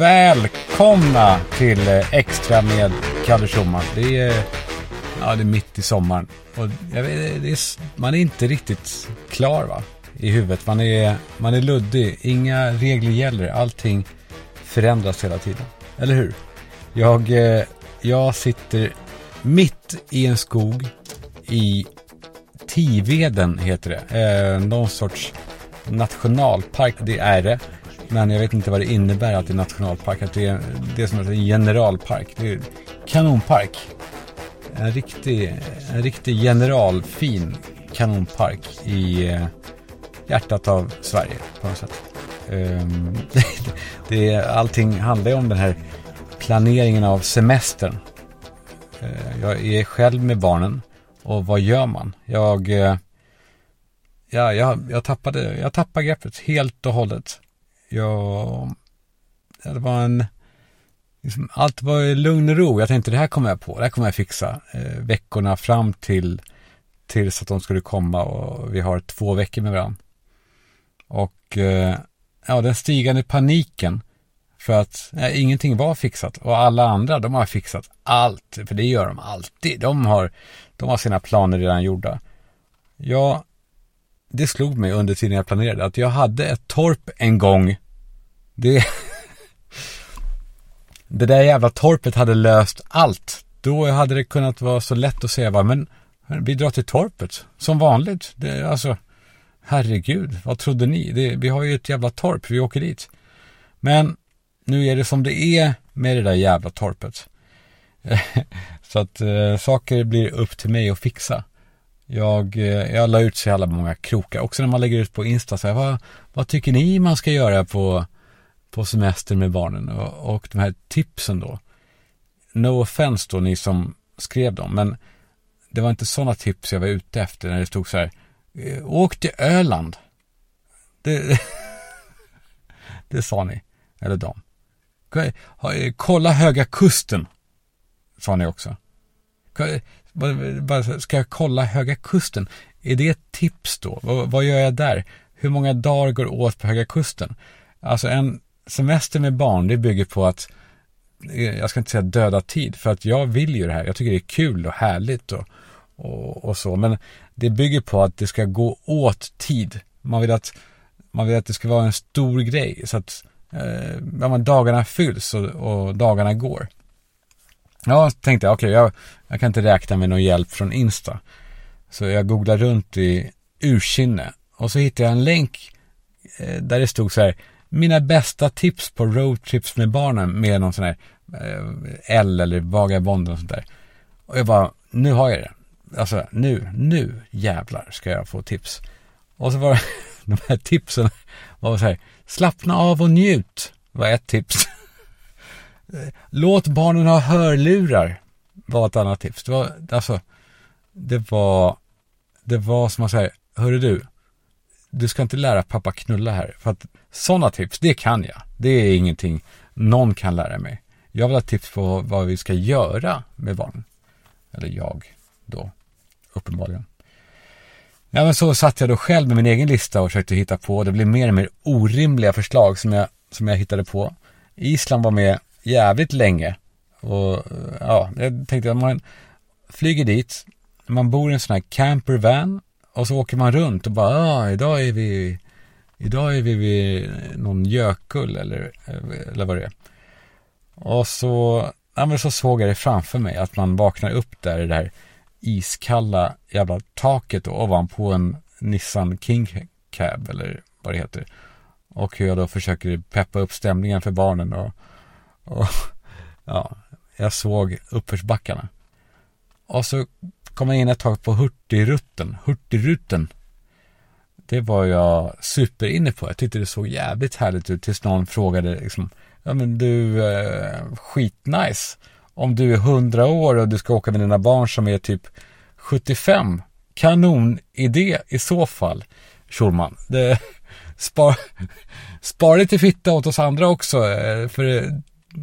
Välkomna till eh, Extra med Kalle Schumann. Det är, ja, det är mitt i sommaren. Och jag vet, det är, man är inte riktigt klar va? i huvudet. Man är, man är luddig. Inga regler gäller. Allting förändras hela tiden. Eller hur? Jag, eh, jag sitter mitt i en skog i Tiveden heter det. Eh, någon sorts nationalpark. Det är det. Men jag vet inte vad det innebär att det är nationalpark. Att det är, det är som en generalpark. Det är kanonpark. En riktig, en riktig generalfin kanonpark i eh, hjärtat av Sverige på något sätt. Ehm, det, det, allting handlar ju om den här planeringen av semestern. Eh, jag är själv med barnen och vad gör man? Jag, eh, ja, jag, jag, tappade, jag tappade greppet helt och hållet. Jag, det var en, liksom, allt var i lugn och ro. Jag tänkte det här kommer jag på, det här kommer jag fixa. Eh, veckorna fram till tills att de skulle komma och vi har två veckor med varandra. Och eh, ja, den stigande paniken för att eh, ingenting var fixat och alla andra de har fixat allt, för det gör de alltid. De har, de har sina planer redan gjorda. Jag det slog mig under tiden jag planerade att jag hade ett torp en gång. Det, det där jävla torpet hade löst allt. Då hade det kunnat vara så lätt att säga, bara, men vi drar till torpet som vanligt. Det, alltså, herregud, vad trodde ni? Det, vi har ju ett jävla torp, vi åker dit. Men nu är det som det är med det där jävla torpet. så att eh, saker blir upp till mig att fixa. Jag, eh, jag la ut så jävla många krokar. Också när man lägger ut på Insta, så här, vad, vad tycker ni man ska göra på, på semester med barnen? Och, och de här tipsen då. No offense då, ni som skrev dem, men det var inte sådana tips jag var ute efter när det stod så här eh, åk till Öland. Det, det sa ni, eller de. Kolla eh, Höga Kusten, sa ni också. Ska jag kolla Höga Kusten? Är det ett tips då? Vad, gör jag där? Hur många dagar går åt på Höga Kusten? Alltså en semester med barn, det bygger på att eh, jag ska inte säga döda tid, för att jag vill ju det här. Jag tycker det är kul och härligt och, och, och så. Men det bygger på att det ska gå åt tid. Man vill att, man vill att det ska vara en stor grej så att eh, dagarna fylls och, och, dagarna går. Ja, tänkte jag, okej, okay, jag, jag kan inte räkna med någon hjälp från Insta. Så jag googlade runt i ursinne och så hittade jag en länk eh, där det stod så här, mina bästa tips på roadtrips med barnen med någon sån här eh, L eller Vagabond och sånt där. Och jag bara, nu har jag det alltså nu, nu jävlar ska jag få tips. Och så var det, de här tipsen var så här, slappna av och njut var ett tips. Låt barnen ha hörlurar var ett annat tips. Det var, alltså, det var, det var som att säga, hörru du, du ska inte lära pappa knulla här. För att sådana tips, det kan jag. Det är ingenting någon kan lära mig. Jag vill ha tips på vad vi ska göra med barnen. Eller jag då uppenbarligen. Ja, men så satt jag då själv med min egen lista och försökte hitta på. Det blev mer och mer orimliga förslag som jag, som jag hittade på. Island var med jävligt länge. Och ja, jag tänkte att man flyger dit, man bor i en sån här campervan och så åker man runt och bara, ah, idag är vi, idag är vi vid någon gökull eller, eller vad det är. Och så, ja men så såg jag det framför mig att man vaknar upp där i det här iskalla jävla taket ovanpå en Nissan King Cab eller vad det heter. Och hur jag då försöker peppa upp stämningen för barnen och, och ja, jag såg uppförsbackarna. Och så kom jag in ett tag på Hurtigruten. Hurtigruten. Det var jag superinne på. Jag tyckte det såg jävligt härligt ut tills någon frågade liksom, ja men du, eh, skitnice om du är 100 år och du ska åka med dina barn som är typ 75. Kanonidé i så fall, Schulman. Det, spar, spar lite fitta åt oss andra också. Eh, för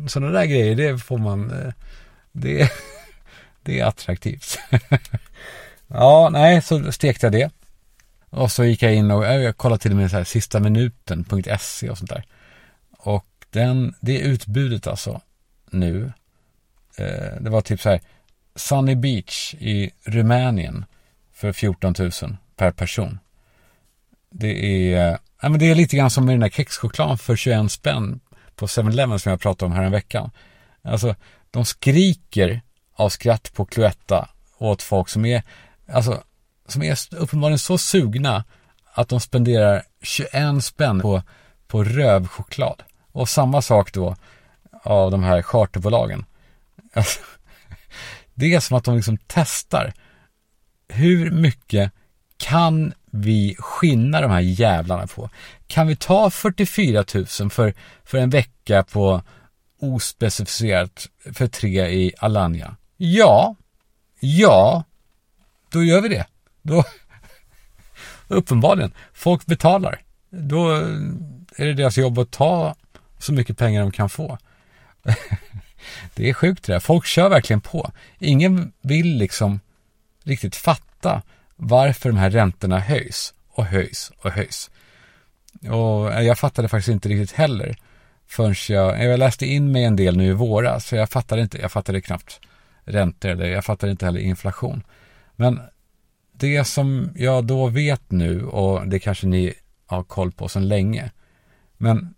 sådana där grejer, det får man... Eh, det, det är attraktivt. ja, nej, så stekte jag det. Och så gick jag in och eh, jag kollade till och med så här sista minuten.se och sånt där. Och den, det utbudet alltså nu. Eh, det var typ så här Sunny Beach i Rumänien för 14 000 per person. Det är, eh, ja, men det är lite grann som med den där kexchokladen för 21 spänn på 7-Eleven som jag pratade om här en veckan. Alltså, de skriker av skratt på Cloetta åt folk som är, alltså, som är uppenbarligen så sugna att de spenderar 21 spänn på, på rövchoklad. Och samma sak då av de här charterbolagen. Alltså, det är som att de liksom testar. Hur mycket kan vi skinnar de här jävlarna på? Kan vi ta 44 000 för, för en vecka på ospecificerat för tre i Alanya? Ja, ja, då gör vi det. Då, uppenbarligen, folk betalar. Då är det deras jobb att ta så mycket pengar de kan få. det är sjukt det där. Folk kör verkligen på. Ingen vill liksom riktigt fatta varför de här räntorna höjs och höjs och höjs. Och eh, jag fattade faktiskt inte riktigt heller förrän jag, eh, jag läste in mig en del nu i våras, så jag fattade inte, jag fattade knappt räntor eller jag fattade inte heller inflation. Men det som jag då vet nu och det kanske ni har koll på sedan länge. Men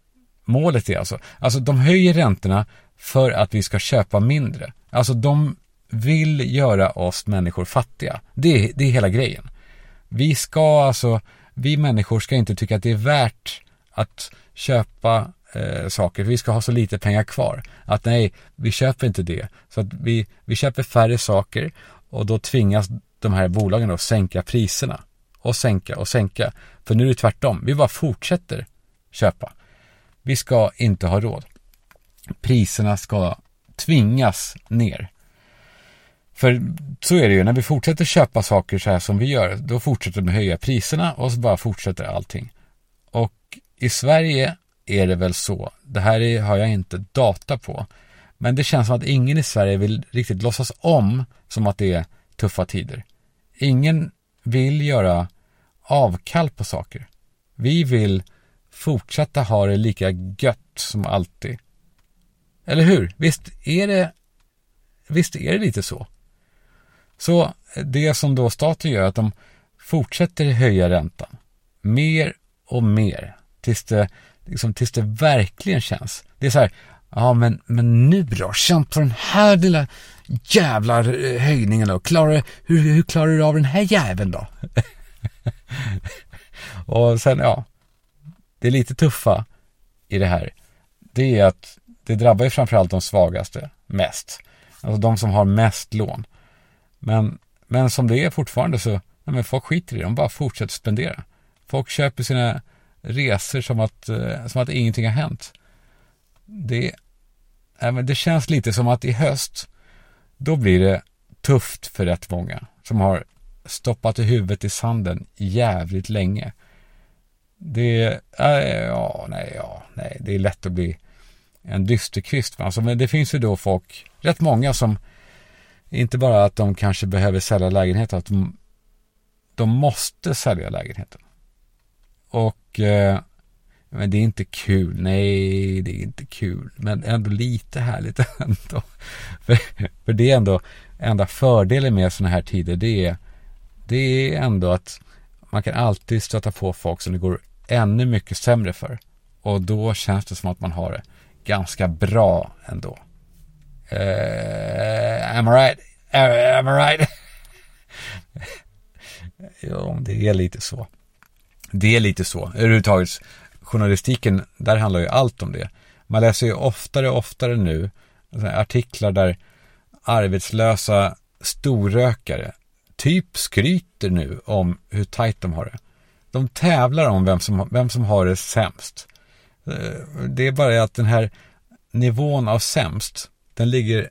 målet är alltså, alltså de höjer räntorna för att vi ska köpa mindre. Alltså de vill göra oss människor fattiga. Det, det är hela grejen. Vi ska alltså, vi människor ska inte tycka att det är värt att köpa eh, saker. Vi ska ha så lite pengar kvar. Att nej, vi köper inte det. Så att vi, vi köper färre saker och då tvingas de här bolagen att sänka priserna. Och sänka och sänka. För nu är det tvärtom. Vi bara fortsätter köpa. Vi ska inte ha råd. Priserna ska tvingas ner. För så är det ju, när vi fortsätter köpa saker så här som vi gör, då fortsätter de höja priserna och så bara fortsätter allting. Och i Sverige är det väl så, det här är, har jag inte data på, men det känns som att ingen i Sverige vill riktigt låtsas om som att det är tuffa tider. Ingen vill göra avkall på saker. Vi vill fortsätta ha det lika gött som alltid. Eller hur? Visst är det, visst är det lite så? Så det som då staten gör är att de fortsätter höja räntan mer och mer tills det, liksom, tills det verkligen känns. Det är så här, ja men, men nu då, känn på den här lilla jävla eh, höjningen då. Klarar, hur, hur klarar du av den här jäveln då? och sen, ja, det är lite tuffa i det här. Det är att det drabbar ju framförallt de svagaste mest. Alltså de som har mest lån. Men, men som det är fortfarande så, nej men folk skiter i det, de bara fortsätter spendera. Folk köper sina resor som att, eh, som att ingenting har hänt. Det, nej men det känns lite som att i höst, då blir det tufft för rätt många som har stoppat i huvudet i sanden jävligt länge. Det, äh, ja, nej, ja, nej, det är lätt att bli en dysterkvist. Alltså, men det finns ju då folk, rätt många som inte bara att de kanske behöver sälja lägenheten, att de, de måste sälja lägenheten. Och eh, men det är inte kul, nej det är inte kul, men ändå lite härligt ändå. för, för det är ändå, enda fördelen med sådana här tider, det är, det är ändå att man kan alltid stöta på folk som det går ännu mycket sämre för. Och då känns det som att man har det ganska bra ändå. Uh, am I right? Uh, am I right? jo, det är lite så. Det är lite så. Överhuvudtaget, journalistiken, där handlar ju allt om det. Man läser ju oftare och oftare nu alltså, artiklar där arbetslösa storrökare typ skryter nu om hur tajt de har det. De tävlar om vem som, vem som har det sämst. Eh, det är bara att den här nivån av sämst, den ligger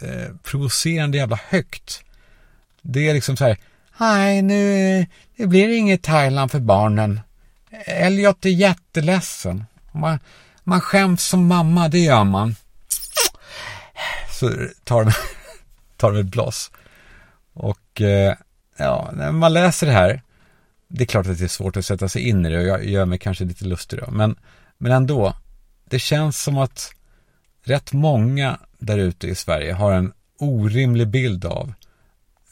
eh, provocerande jävla högt. Det är liksom så här, nej nu, det blir inget Thailand för barnen. Elliot är jätteledsen. Man, man skäms som mamma, det gör man. Så tar de, tar de ett blås. Och eh, ja, när man läser det här, det är klart att det är svårt att sätta sig in i det och jag gör mig kanske lite lustig då, men, men ändå, det känns som att rätt många där ute i Sverige har en orimlig bild av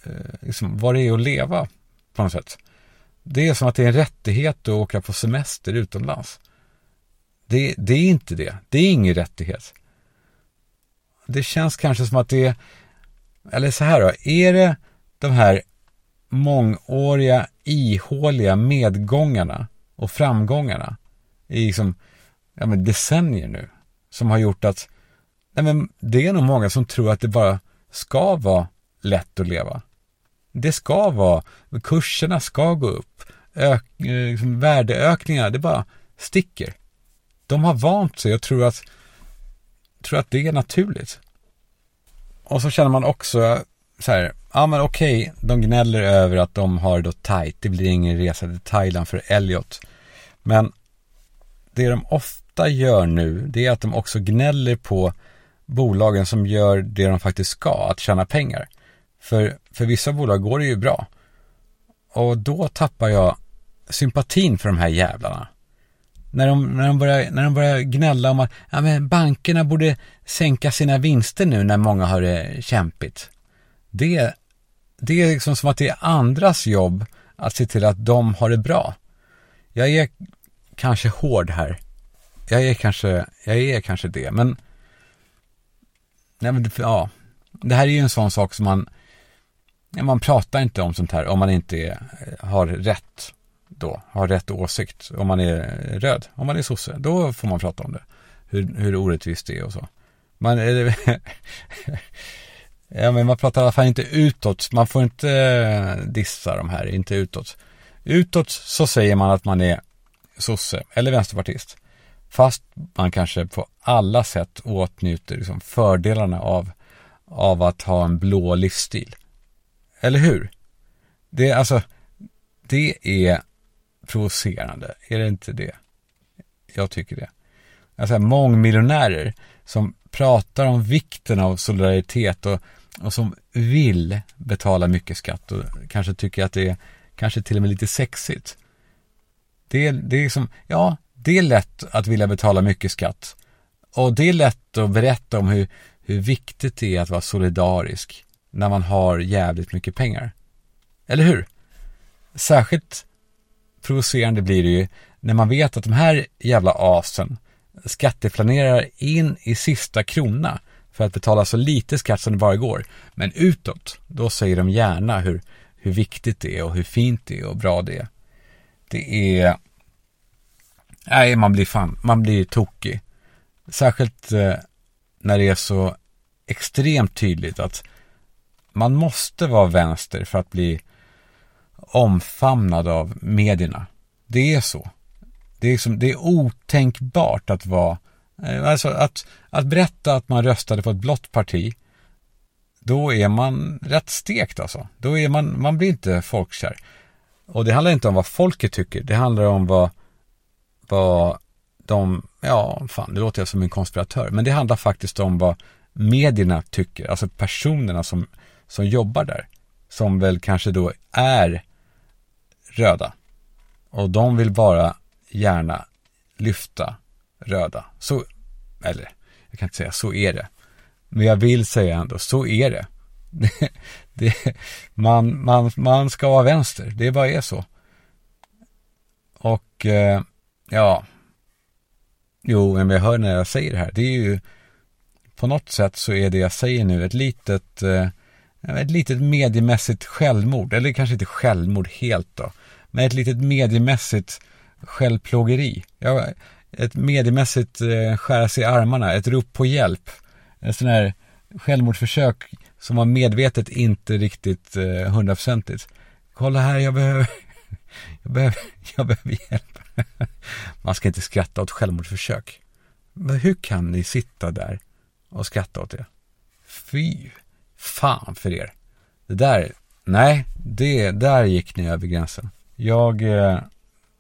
eh, liksom, vad det är att leva på något sätt. Det är som att det är en rättighet att åka på semester utomlands. Det, det är inte det. Det är ingen rättighet. Det känns kanske som att det är, eller så här då, är det de här mångåriga ihåliga medgångarna och framgångarna i liksom, ja men decennier nu som har gjort att nej men det är nog många som tror att det bara ska vara lätt att leva. Det ska vara, kurserna ska gå upp, ök, eh, liksom värdeökningar, det bara sticker. De har vant sig och tror att, tror att det är naturligt. Och så känner man också så här, ja men okej, de gnäller över att de har då tight, det blir ingen resa till Thailand för Elliot. Men det de ofta gör nu, det är att de också gnäller på bolagen som gör det de faktiskt ska, att tjäna pengar. För, för vissa bolag går det ju bra. Och då tappar jag sympatin för de här jävlarna. När de, när de, börjar, när de börjar gnälla om att ja, men bankerna borde sänka sina vinster nu när många har det kämpigt. Det, det är liksom som att det är andras jobb att se till att de har det bra. Jag är kanske hård här. Jag är kanske, jag är kanske det, men, nej men ja, det här är ju en sån sak som man, man pratar inte om sånt här om man inte är, eh, har rätt då, har rätt åsikt. Om man är eh, röd, om man är sosse, då får man prata om det. Hur, hur orättvist det är och så. Man, ja, men man pratar i alla fall inte utåt. Man får inte eh, dissa de här, inte utåt. Utåt så säger man att man är sosse eller vänsterpartist. Fast man kanske på alla sätt åtnjuter liksom fördelarna av, av att ha en blå livsstil. Eller hur? Det är alltså, det är provocerande. Är det inte det? Jag tycker det. Alltså mångmiljonärer som pratar om vikten av solidaritet och, och som vill betala mycket skatt och kanske tycker att det är kanske till och med lite sexigt. Det är, det är liksom, ja, det är lätt att vilja betala mycket skatt. Och det är lätt att berätta om hur, hur viktigt det är att vara solidarisk när man har jävligt mycket pengar. Eller hur? Särskilt provocerande blir det ju när man vet att de här jävla asen skatteplanerar in i sista krona för att betala så lite skatt som det bara går. Men utåt, då säger de gärna hur, hur viktigt det är och hur fint det är och bra det är. Det är... Nej, man blir fan, man blir tokig. Särskilt eh, när det är så extremt tydligt att man måste vara vänster för att bli omfamnad av medierna. Det är så. Det är, liksom, det är otänkbart att vara, eh, alltså att, att berätta att man röstade på ett blått parti, då är man rätt stekt alltså. Då är man, man blir inte folkkär. Och det handlar inte om vad folket tycker, det handlar om vad, vad de, ja, fan, det låter jag som en konspiratör, men det handlar faktiskt om vad medierna tycker, alltså personerna som, som jobbar där, som väl kanske då är röda. Och de vill bara gärna lyfta röda. Så, eller jag kan inte säga så är det. Men jag vill säga ändå, så är det. det, det man, man, man ska vara vänster, det bara är så. Och eh, ja, jo, men jag hör när jag säger det här, det är ju på något sätt så är det jag säger nu ett litet, eh, ett litet mediemässigt självmord, eller kanske inte självmord helt då, men ett litet mediemässigt självplågeri. Ja, ett mediemässigt eh, skära sig i armarna, ett rop på hjälp. En sån här självmordsförsök som var medvetet inte riktigt eh, hundraprocentigt. Kolla här, jag behöver, jag behöver, jag behöver hjälp. Man ska inte skratta åt självmordsförsök. Men hur kan ni sitta där och skratta åt det? Fy fan för er. Det där, nej, det, där gick ni över gränsen. Jag, eh,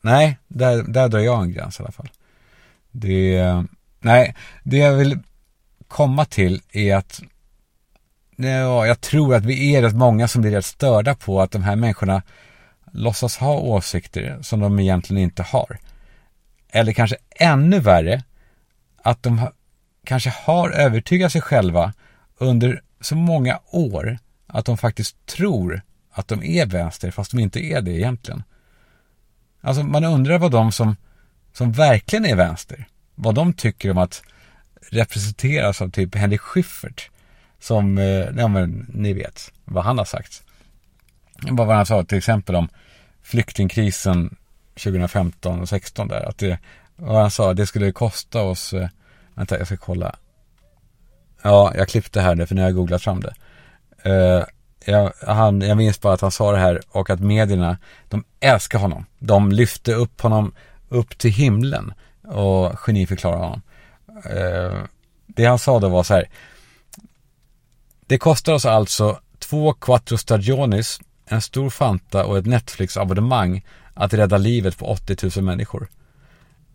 nej, där, där drar jag en gräns i alla fall. Det, nej, det jag vill komma till är att ja, jag tror att vi är rätt många som blir rätt störda på att de här människorna låtsas ha åsikter som de egentligen inte har. Eller kanske ännu värre, att de ha, kanske har övertygat sig själva under så många år att de faktiskt tror att de är vänster fast de inte är det egentligen. Alltså man undrar vad de som, som verkligen är vänster, vad de tycker om att representeras av typ Henrik Schyffert. Som, eh, ja men ni vet vad han har sagt. Vad han sa till exempel om flyktingkrisen 2015 och 16 där. Att det, och han sa att det skulle kosta oss, eh, vänta jag ska kolla. Ja, jag klippte här nu för nu har jag googlat fram det. Uh, jag, han, jag minns bara att han sa det här och att medierna, de älskar honom. De lyfte upp honom upp till himlen och geniförklarade honom. Uh, det han sa då var så här. Det kostar oss alltså två Quattro Stagionis, en stor Fanta och ett Netflix-abonnemang att rädda livet på 80 000 människor.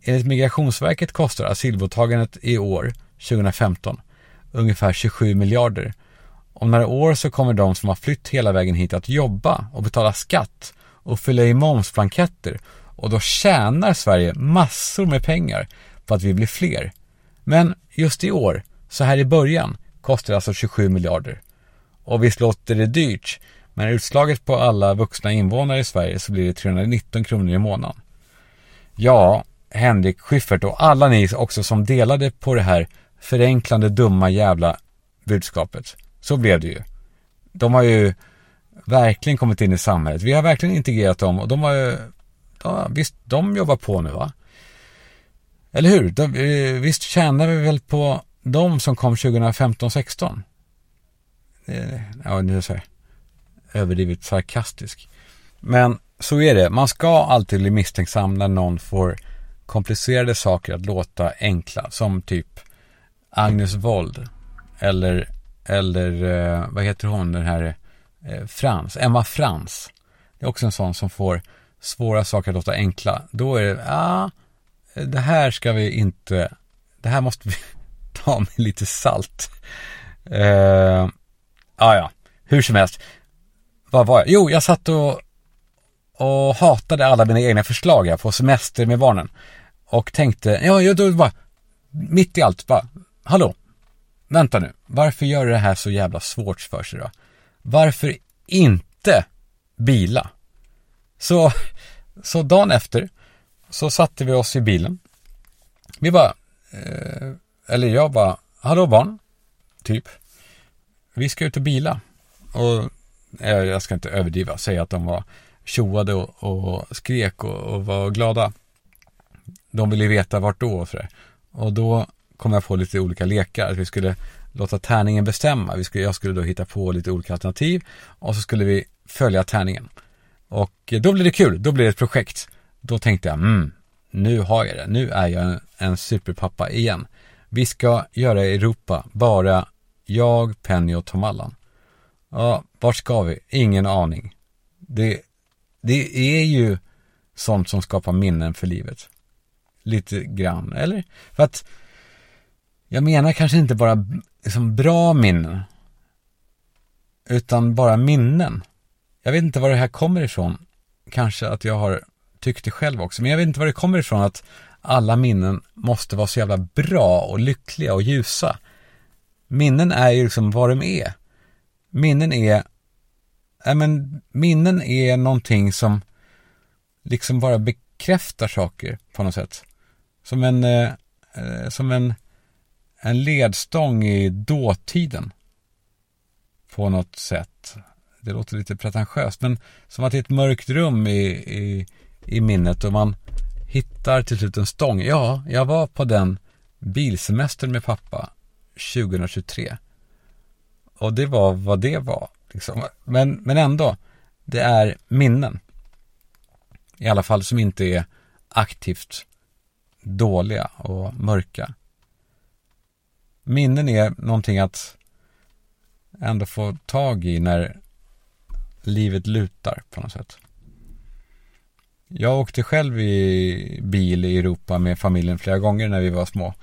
Enligt Migrationsverket kostar asylmottagandet i år, 2015, ungefär 27 miljarder. Om några år så kommer de som har flytt hela vägen hit att jobba och betala skatt och fylla i momsblanketter och då tjänar Sverige massor med pengar på att vi blir fler. Men just i år, så här i början, kostar det alltså 27 miljarder. Och visst låter det dyrt, men utslaget på alla vuxna invånare i Sverige så blir det 319 kronor i månaden. Ja, Henrik Schyffert och alla ni också som delade på det här förenklande dumma jävla budskapet. Så blev det ju. De har ju verkligen kommit in i samhället. Vi har verkligen integrerat dem och de har ju, ja, visst, de jobbar på nu va? Eller hur? De, eh, visst tjänar vi väl på de som kom 2015-16? Eh, ja, nu är jag överdrivet sarkastisk. Men så är det. Man ska alltid bli misstänksam när någon får komplicerade saker att låta enkla. Som typ Agnes Wold. Eller, eller eh, vad heter hon, den här eh, Frans, Emma Frans. Det är också en sån som får svåra saker att låta enkla. Då är det, ja, ah, det här ska vi inte, det här måste vi ta med lite salt. Uh, ah, ja, hur som helst. Vad var jag? Jo, jag satt och, och hatade alla mina egna förslag jag på semester med barnen. Och tänkte, ja, jag då bara, mitt i allt, bara, hallå, vänta nu, varför gör du det här så jävla svårt för sig då? Varför inte bila? Så, så dagen efter så satte vi oss i bilen. Vi bara, eh, eller jag bara, hallå barn, typ. Vi ska ut och bila. Och Eh, jag ska inte överdriva, säga att de var tjoade och, och skrek och, och, var glada. De ville veta vart då och sådär. Och då kom jag på lite olika lekar. Att vi skulle låta tärningen bestämma. Vi skulle, jag skulle då hitta på lite olika alternativ och så skulle vi följa tärningen. Och då blev det kul, då blev det ett projekt. Då tänkte jag, mm, nu har jag det. Nu är jag en superpappa igen. Vi ska göra Europa, bara jag, Penny och Tom Allan. Ja, vart ska vi? Ingen aning. Det, det är ju sånt som skapar minnen för livet. Lite grann, eller? För att jag menar kanske inte bara liksom bra minnen. Utan bara minnen. Jag vet inte var det här kommer ifrån. Kanske att jag har tyckt det själv också. Men jag vet inte var det kommer ifrån att alla minnen måste vara så jävla bra och lyckliga och ljusa. Minnen är ju liksom vad de är. Minnen är, äh, men minnen är någonting som liksom bara bekräftar saker på något sätt. Som en, eh, som en, en ledstång i dåtiden. På något sätt. Det låter lite pretentiöst men som att det är ett mörkt rum i, i, i minnet och man hittar till slut en stång. Ja, jag var på den bilsemestern med pappa 2023. Och det var vad det var. Liksom. Men, men ändå, det är minnen. I alla fall som inte är aktivt dåliga och mörka. Minnen är någonting att ändå få tag i när livet lutar på något sätt. Jag åkte själv i bil i Europa med familjen flera gånger när vi var små.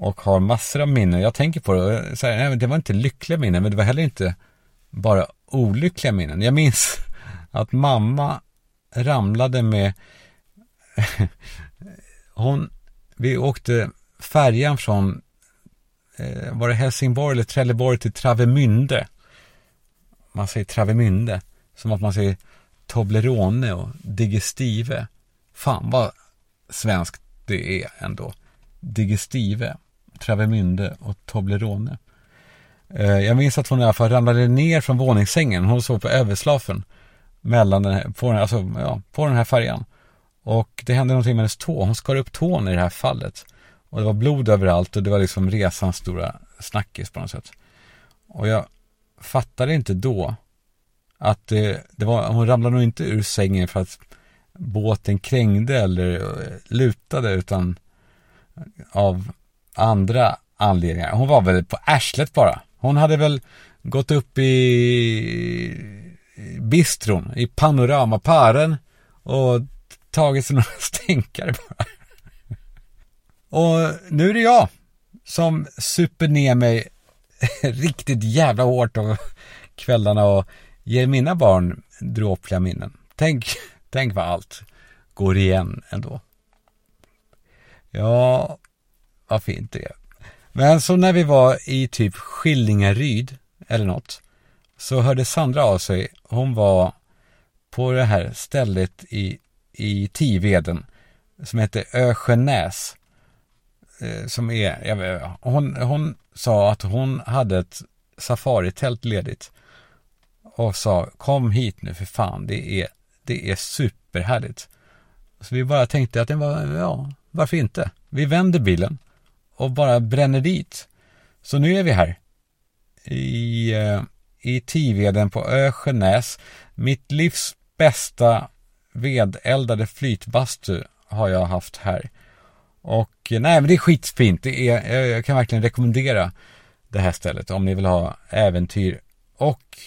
Och har massor av minnen. Jag tänker på det och säger, nej, det var inte lyckliga minnen, men det var heller inte bara olyckliga minnen. Jag minns att mamma ramlade med, hon, vi åkte färjan från, eh, var det Helsingborg eller Trelleborg till Travemünde. Man säger Travemünde, som att man säger Toblerone och Digestive. Fan vad svenskt det är ändå. Digestive, Travemünde och Toblerone. Eh, jag minns att hon i alla fall ramlade ner från våningssängen. Hon sov på överslafen mellan den här, på, den, alltså, ja, på den här färjan. Och det hände någonting med hennes tå. Hon skar upp tån i det här fallet. Och det var blod överallt och det var liksom resans stora snackis på något sätt. Och jag fattade inte då att det, det var, hon ramlade nog inte ur sängen för att båten krängde eller eh, lutade utan av andra anledningar. Hon var väl på arslet bara. Hon hade väl gått upp i bistron, i panoramaparen och tagit sig några stänkare bara. Och nu är det jag som super ner mig riktigt jävla hårt och kvällarna och ger mina barn dråpliga minnen. Tänk, tänk vad allt går igen ändå. Ja, vad fint det är. Men så när vi var i typ Skillingaryd eller något så hörde Sandra av sig. Hon var på det här stället i, i Tiveden som heter Ösjönäs. Eh, som är, jag vet, hon, hon sa att hon hade ett safaritält ledigt och sa kom hit nu för fan, det är, det är superhärligt. Så vi bara tänkte att det var, ja, varför inte? Vi vänder bilen och bara bränner dit. Så nu är vi här i, eh, i Tiveden på Ösjönäs. Mitt livs bästa vedeldade flytbastu har jag haft här. Och eh, nej, men det är skitfint. Det är, eh, jag kan verkligen rekommendera det här stället om ni vill ha äventyr och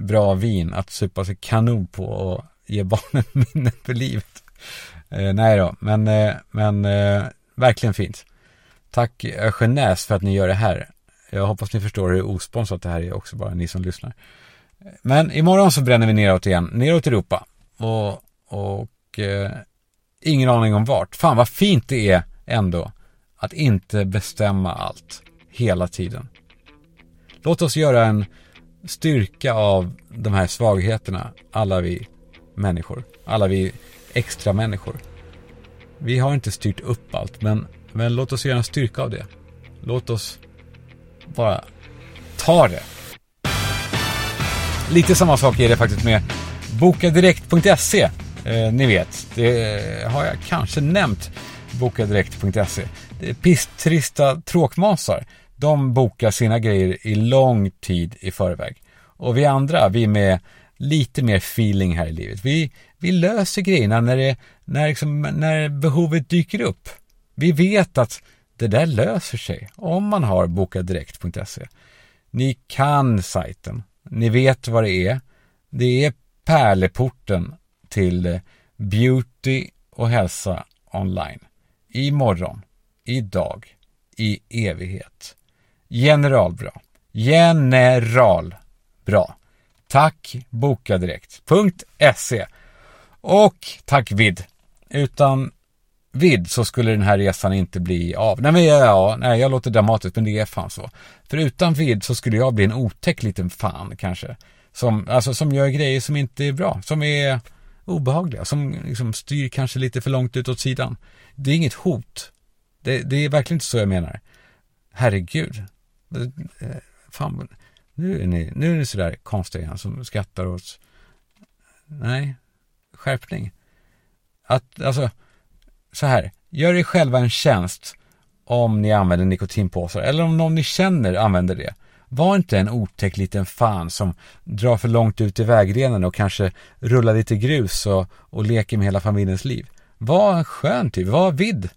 bra vin att supa sig kanon på och ge barnen minnen för livet. Eh, nej då, men, eh, men eh, verkligen fint. Tack eh, Ösjönäs för att ni gör det här. Jag hoppas ni förstår hur osponsrat det här är också, bara ni som lyssnar. Men imorgon så bränner vi neråt igen, neråt Europa. Och, och eh, ingen aning om vart. Fan vad fint det är ändå att inte bestämma allt hela tiden. Låt oss göra en styrka av de här svagheterna, alla vi människor, alla vi extra människor. Vi har inte styrt upp allt, men, men låt oss göra en styrka av det. Låt oss bara ta det. Lite samma sak är det faktiskt med bokadirekt.se. Eh, ni vet, det eh, har jag kanske nämnt. Bokadirekt.se. Det är pisstrista tråkmasar. De bokar sina grejer i lång tid i förväg. Och vi andra, vi med lite mer feeling här i livet. Vi, vi löser grejerna när, det, när, liksom, när behovet dyker upp. Vi vet att det där löser sig om man har bokadirekt.se. Ni kan sajten. Ni vet vad det är. Det är pärleporten till beauty och hälsa online. Imorgon, idag, i evighet. Generalbra. Generalbra. Tack bokadirekt.se och tack vid. Utan vidd så skulle den här resan inte bli av. Nej men ja, nej jag låter dramatiskt men det är fan så. För utan vidd så skulle jag bli en otäck liten fan kanske. Som, alltså, som gör grejer som inte är bra, som är obehagliga, som liksom styr kanske lite för långt ut åt sidan. Det är inget hot. Det, det är verkligen inte så jag menar. Herregud. Eh, fan, nu är ni, nu är ni sådär konstiga igen som skrattar åt... Nej, skärpning. Att, alltså, så här, gör er själva en tjänst om ni använder nikotinpåsar eller om någon ni känner använder det. Var inte en otäck liten fan som drar för långt ut i vägrenen och kanske rullar lite grus och, och leker med hela familjens liv. Var en skön typ, var vidd.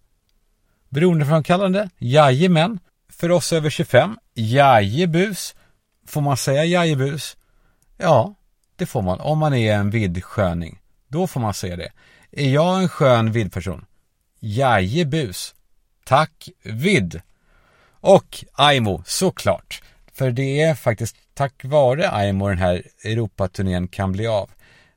Beroendeframkallande? Jajamän. För oss över 25? Jajebus. Får man säga jajebus? Ja, det får man. Om man är en viddsköning. Då får man säga det. Är jag en skön viddperson? Jajebus. Tack vidd. Och Aimo, såklart. För det är faktiskt tack vare Aimo den här Europaturnén kan bli av.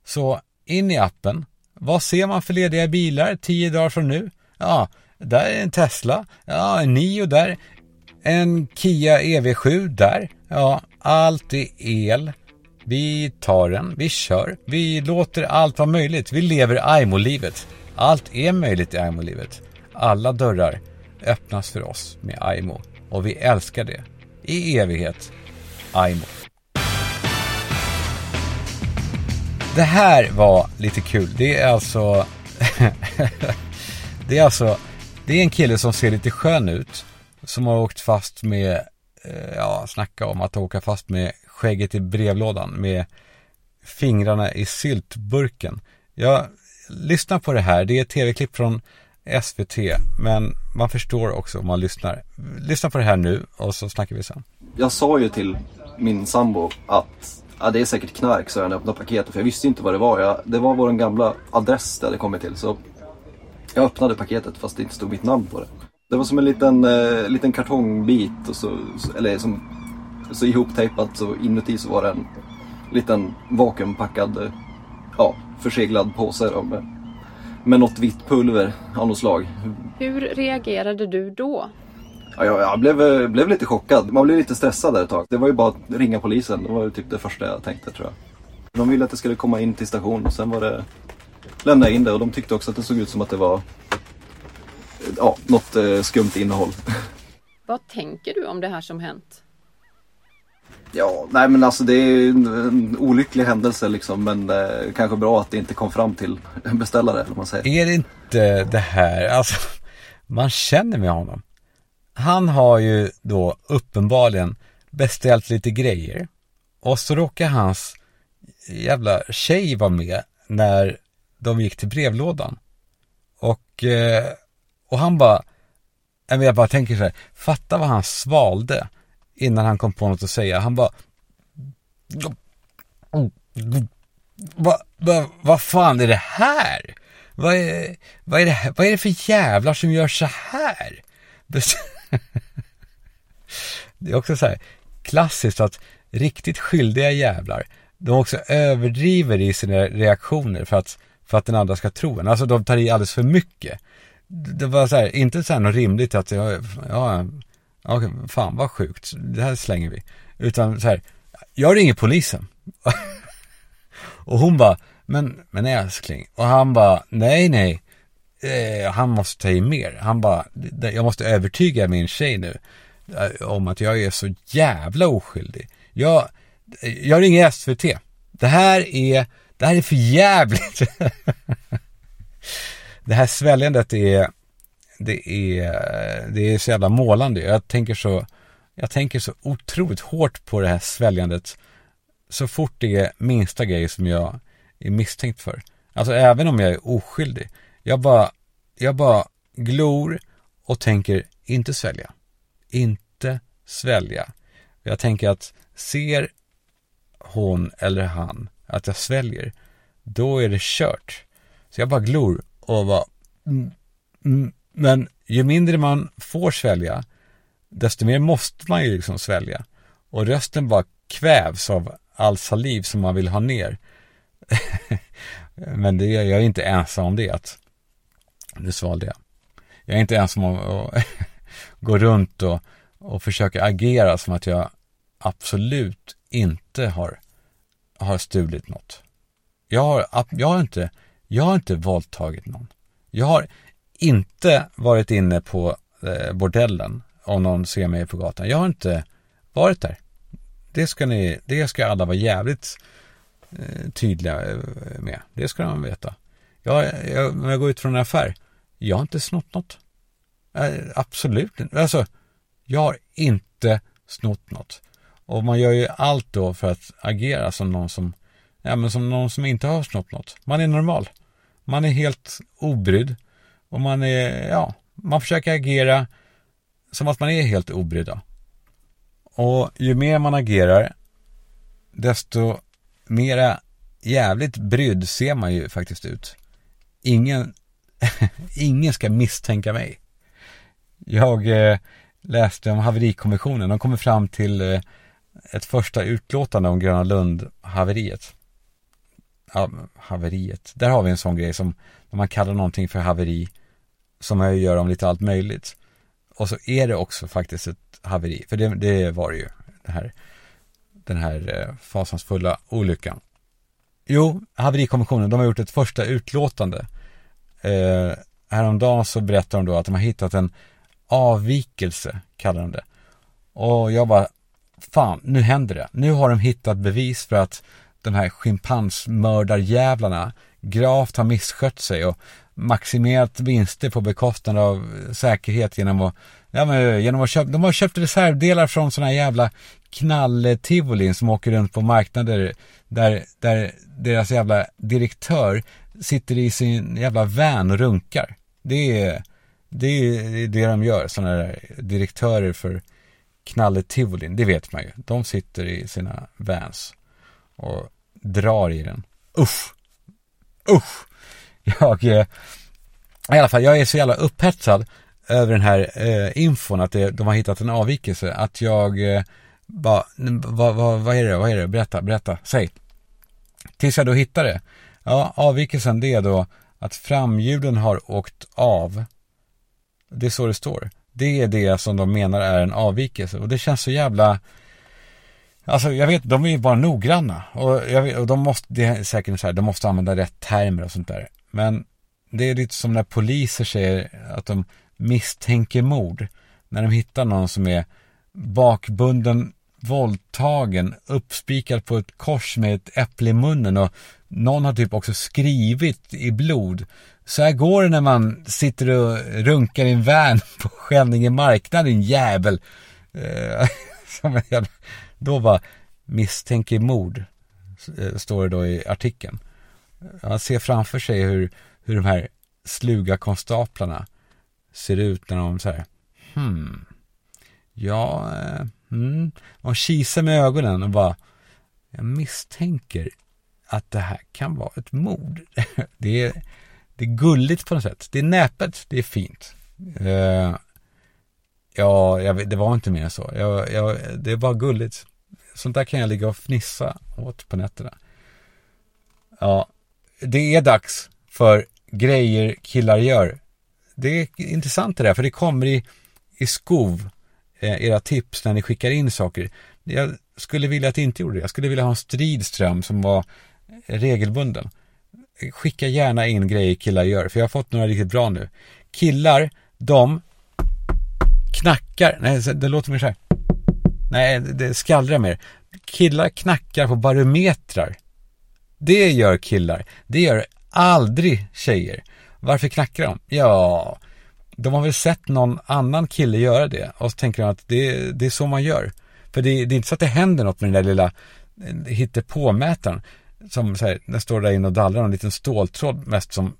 Så in i appen. Vad ser man för lediga bilar tio dagar från nu? Ja, där är en Tesla. Ja, en Nio där. En Kia EV7 där. Ja, allt är el. Vi tar den, vi kör, vi låter allt vara möjligt. Vi lever Aimo-livet. Allt är möjligt i IMO-livet. Alla dörrar öppnas för oss med IMO. och vi älskar det. I evighet. IMO. Det här var lite kul. Det är alltså... det är alltså... Det är en kille som ser lite skön ut. Som har åkt fast med... Eh, ja, snacka om att åka fast med skägget i brevlådan. Med fingrarna i syltburken. Jag Lyssna på det här. Det är ett tv-klipp från SVT. Men man förstår också om man lyssnar. Lyssna på det här nu och så snackar vi sen. Jag sa ju till min sambo att Ja, det är säkert knark, sa jag när jag öppnade paketet. För jag visste inte vad det var. Jag, det var vår gamla adress det hade kommit till. Så jag öppnade paketet fast det inte stod mitt namn på det. Det var som en liten, eh, liten kartongbit. Och så, eller som så ihoptejpat. Så inuti så var det en liten vakuumpackad, eh, ja, förseglad påse då, med, med något vitt pulver av något slag. Hur reagerade du då? Ja, jag, jag blev, blev lite chockad. Man blev lite stressad där ett tag. Det var ju bara att ringa polisen. Det var typ det första jag tänkte tror jag. De ville att det skulle komma in till station och sen var det lämna in det och de tyckte också att det såg ut som att det var ja, något eh, skumt innehåll. Vad tänker du om det här som hänt? Ja, nej men alltså det är en, en olycklig händelse liksom men eh, kanske bra att det inte kom fram till en beställare om man säger. Är det inte det här, alltså man känner med honom han har ju då uppenbarligen beställt lite grejer och så råkar hans jävla tjej vara med när de gick till brevlådan. Och, eh, och han bara, jag bara tänker så här, fatta vad han svalde innan han kom på något att säga. Han bara, vad va, va fan är det här? Vad är, vad, är det, vad är det för jävlar som gör så här? det är också så här klassiskt att riktigt skyldiga jävlar, de också överdriver i sina reaktioner för att, för att den andra ska tro en. Alltså de tar i alldeles för mycket. Det var så här, inte så här något rimligt att, ja, Okej, okay, fan vad sjukt, det här slänger vi. Utan så här, jag ringer polisen. och hon bara, men, men älskling. Och han bara, nej, nej eh, han måste ta i mer. Han bara, jag måste övertyga min tjej nu eh, om att jag är så jävla oskyldig. Jag, jag ringer SVT. Det här är, det här är för jävligt. det här sväljandet är, det är, det är så jävla målande. Jag tänker så, jag tänker så otroligt hårt på det här sväljandet så fort det är minsta grej som jag är misstänkt för. Alltså även om jag är oskyldig. Jag bara, jag bara glor och tänker inte svälja. Inte svälja. Jag tänker att ser hon eller han att jag sväljer, då är det kört. Så jag bara glor och bara mm, mm, men ju mindre man får svälja, desto mer måste man ju liksom svälja. Och rösten bara kvävs av all saliv som man vill ha ner. men det, jag är inte ensam om det. Att nu svalde jag. Jag är inte ensam om att gå runt och, och försöka agera som att jag absolut inte har, har stulit något. Jag har, jag har inte, jag har inte våldtagit någon. Jag har inte varit inne på eh, bordellen om någon ser mig på gatan. Jag har inte varit där. Det ska ni, det ska alla vara jävligt eh, tydliga eh, med. Det ska de veta. Jag, jag, när jag går ut från en affär, jag har inte snott något. Absolut inte. Alltså, jag har inte snott något. Och man gör ju allt då för att agera som någon som, ja men som någon som inte har snott något. Man är normal. Man är helt obrydd. Och man är, ja, man försöker agera som att man är helt obrydd. Och ju mer man agerar, desto mera jävligt brydd ser man ju faktiskt ut. Ingen ingen ska misstänka mig. Jag eh, läste om haverikommissionen. De kommer fram till eh, ett första utlåtande om Gröna Lund-haveriet. Ja, haveriet. Där har vi en sån grej som när man kallar någonting för haveri som har att göra om lite allt möjligt. Och så är det också faktiskt ett haveri, för det, det var det ju, det här, den här eh, fasansfulla olyckan. Jo, haverikommissionen, de har gjort ett första utlåtande. Eh, häromdagen så berättar de då att de har hittat en avvikelse, kallar de det. Och jag bara, fan, nu händer det. Nu har de hittat bevis för att de här schimpansmördarjävlarna gravt har misskött sig och maximerat vinster på bekostnad av säkerhet genom att, ja men genom att köpa, de har köpt reservdelar från sådana här jävla knalltivolin som åker runt på marknader där, där deras jävla direktör sitter i sin jävla van och runkar. Det är det, är det de gör, sådana där direktörer för knalletivolin, det vet man ju. De sitter i sina vans och drar i den. Usch! Usch! Jag, eh, i alla fall, jag är så jävla upphetsad över den här eh, infon att det, de har hittat en avvikelse. Att jag eh, bara, vad, va, vad är det, vad är det, berätta, berätta, säg. Tills jag då hittar det. Ja, avvikelsen det är då att framhjulen har åkt av. Det är så det står. Det är det som de menar är en avvikelse och det känns så jävla Alltså jag vet, de är ju bara noggranna och, jag vet, och de måste, det är säkert så här, de måste använda rätt termer och sånt där. Men det är lite som när poliser säger att de misstänker mord. När de hittar någon som är bakbunden, våldtagen, uppspikad på ett kors med ett äpple i munnen och någon har typ också skrivit i blod. Så här går det när man sitter och runkar i en van på Skänninge marknad, din jävel. Eh, då bara, misstänker mord, eh, står det då i artikeln man ser framför sig hur, hur de här sluga konstaplarna ser ut när de så här, hmm, ja, eh, hmm, de kisar med ögonen och bara, jag misstänker att det här kan vara ett mord. det, är, det är gulligt på något sätt. Det är näpet, det är fint. Eh, ja, jag, det var inte mer än så. Jag, jag, det är bara gulligt. Sånt där kan jag ligga och fnissa åt på nätterna. Ja, det är dags för grejer killar gör. Det är intressant det där, för det kommer i, i skov, eh, era tips när ni skickar in saker. Jag skulle vilja att det inte gjorde det. Jag skulle vilja ha en stridström som var regelbunden. Skicka gärna in grejer killar gör, för jag har fått några riktigt bra nu. Killar, de knackar, nej det låter mer så här. Nej, det skallrar mer. Killar knackar på barometrar. Det gör killar. Det gör aldrig tjejer. Varför knackar de? Ja, de har väl sett någon annan kille göra det och så tänker de att det, det är så man gör. För det, det, är inte så att det händer något med den där lilla eh, hittepåmätaren som så här, den står där inne och dallrar en liten ståltråd mest som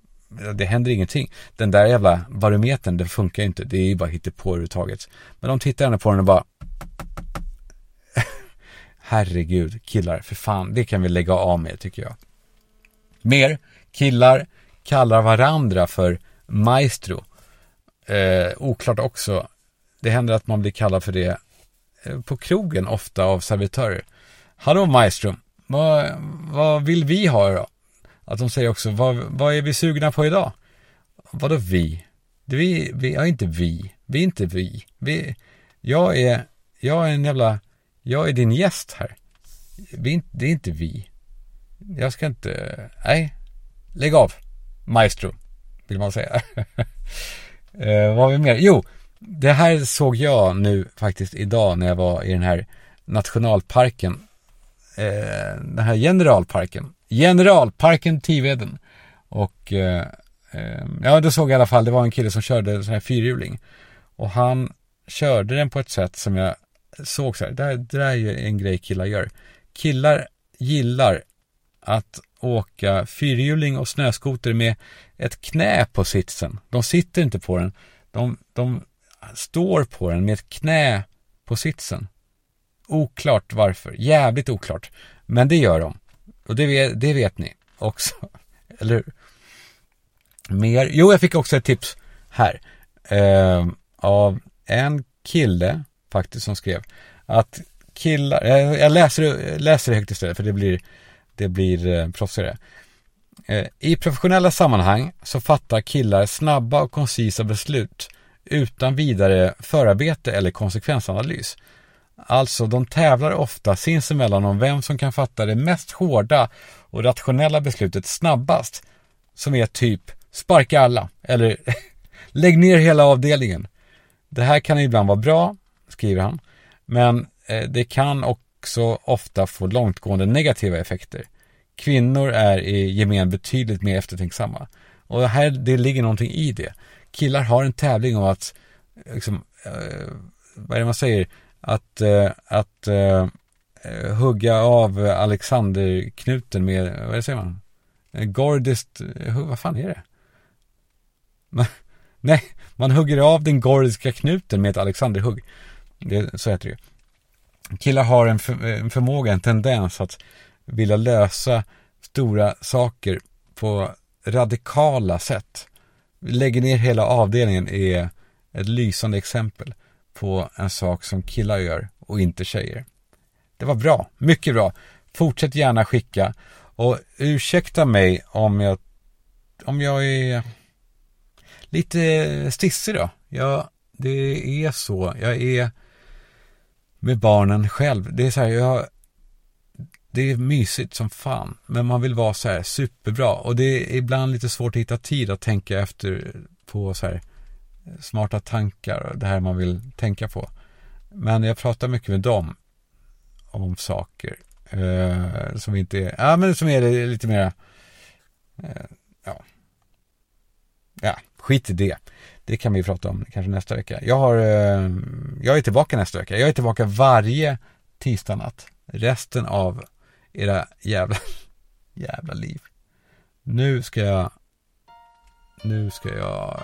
det händer ingenting. Den där jävla barometern, den funkar inte. Det är ju bara hittepå överhuvudtaget. Men de tittar gärna på den och bara Herregud, killar, för fan, det kan vi lägga av med tycker jag. Mer, killar kallar varandra för maestro. Eh, oklart också. Det händer att man blir kallad för det eh, på krogen ofta av servitörer. Hallå maestro, vad, vad vill vi ha då? Att de säger också, vad, vad är vi sugna på idag? Vadå vi? Det vi, vi är inte vi. Vi är inte vi. vi jag är, jag är en jävla, jag är din gäst här. Vi, det är inte vi. Jag ska inte, nej, lägg av. Maestro, vill man säga. eh, vad har vi mer? Jo, det här såg jag nu faktiskt idag när jag var i den här nationalparken eh, den här generalparken. Generalparken Tiveden. Och eh, eh, ja, då såg jag i alla fall, det var en kille som körde en sån här fyrhjuling. Och han körde den på ett sätt som jag så här, det, här, det där är ju en grej killar gör. Killar gillar att åka fyrhjuling och snöskoter med ett knä på sitsen. De sitter inte på den. De, de står på den med ett knä på sitsen. Oklart varför. Jävligt oklart. Men det gör de. Och det vet, det vet ni också. Eller hur? Mer? Jo, jag fick också ett tips här. Eh, av en kille faktiskt som skrev att killar, jag, jag läser, läser det högt istället för det blir, det blir eh, proffsigare. Eh, I professionella sammanhang så fattar killar snabba och koncisa beslut utan vidare förarbete eller konsekvensanalys. Alltså, de tävlar ofta sinsemellan om vem som kan fatta det mest hårda och rationella beslutet snabbast. Som är typ, sparka alla, eller lägg ner hela avdelningen. Det här kan ibland vara bra, skriver han, men eh, det kan också ofta få långtgående negativa effekter. Kvinnor är i gemen betydligt mer eftertänksamma. Och här, det ligger någonting i det. Killar har en tävling om att, liksom, eh, vad är det man säger, att, eh, att eh, eh hugga av Alexanderknuten med, vad säger man? Eh, Gordiskt, eh, vad fan är det? nej, man hugger av den gordiska knuten med ett Alexanderhugg. Det, så heter det ju Killar har en, för, en förmåga, en tendens att vilja lösa stora saker på radikala sätt. Lägger ner hela avdelningen är ett lysande exempel på en sak som killar gör och inte tjejer. Det var bra, mycket bra. Fortsätt gärna skicka och ursäkta mig om jag, om jag är lite stissig då. Ja, det är så. Jag är med barnen själv. Det är så här, jag, det är mysigt som fan. Men man vill vara så här superbra. Och det är ibland lite svårt att hitta tid att tänka efter på så här smarta tankar och det här man vill tänka på. Men jag pratar mycket med dem om saker eh, som inte är, ja men som är lite mer, eh, ja, ja, skit i det. Det kan vi prata om kanske nästa vecka. Jag har, eh, jag är tillbaka nästa vecka. Jag är tillbaka varje tisdag natt. Resten av era jävla, jävla liv. Nu ska jag, nu ska jag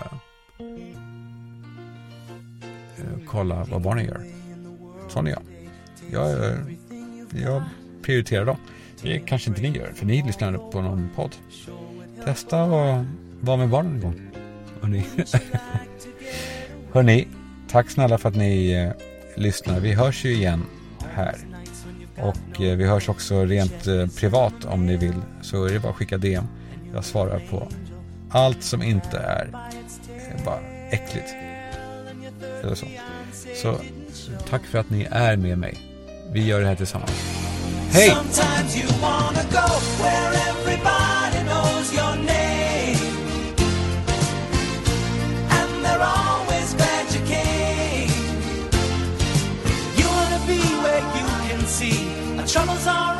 eh, kolla vad barnen gör. Sån är jag. Jag, eh, jag prioriterar dem. Det kanske inte ni gör, för ni lyssnar på någon podd. Testa att vara med barnen en gång. Hörrni. Hörni, tack snälla för att ni eh, lyssnar. Vi hörs ju igen här. Och eh, vi hörs också rent eh, privat om ni vill. Så är det bara att skicka DM. Jag svarar på allt som inte är eh, bara äckligt. Eller så. Så tack för att ni är med mig. Vi gör det här tillsammans. Hej! troubles are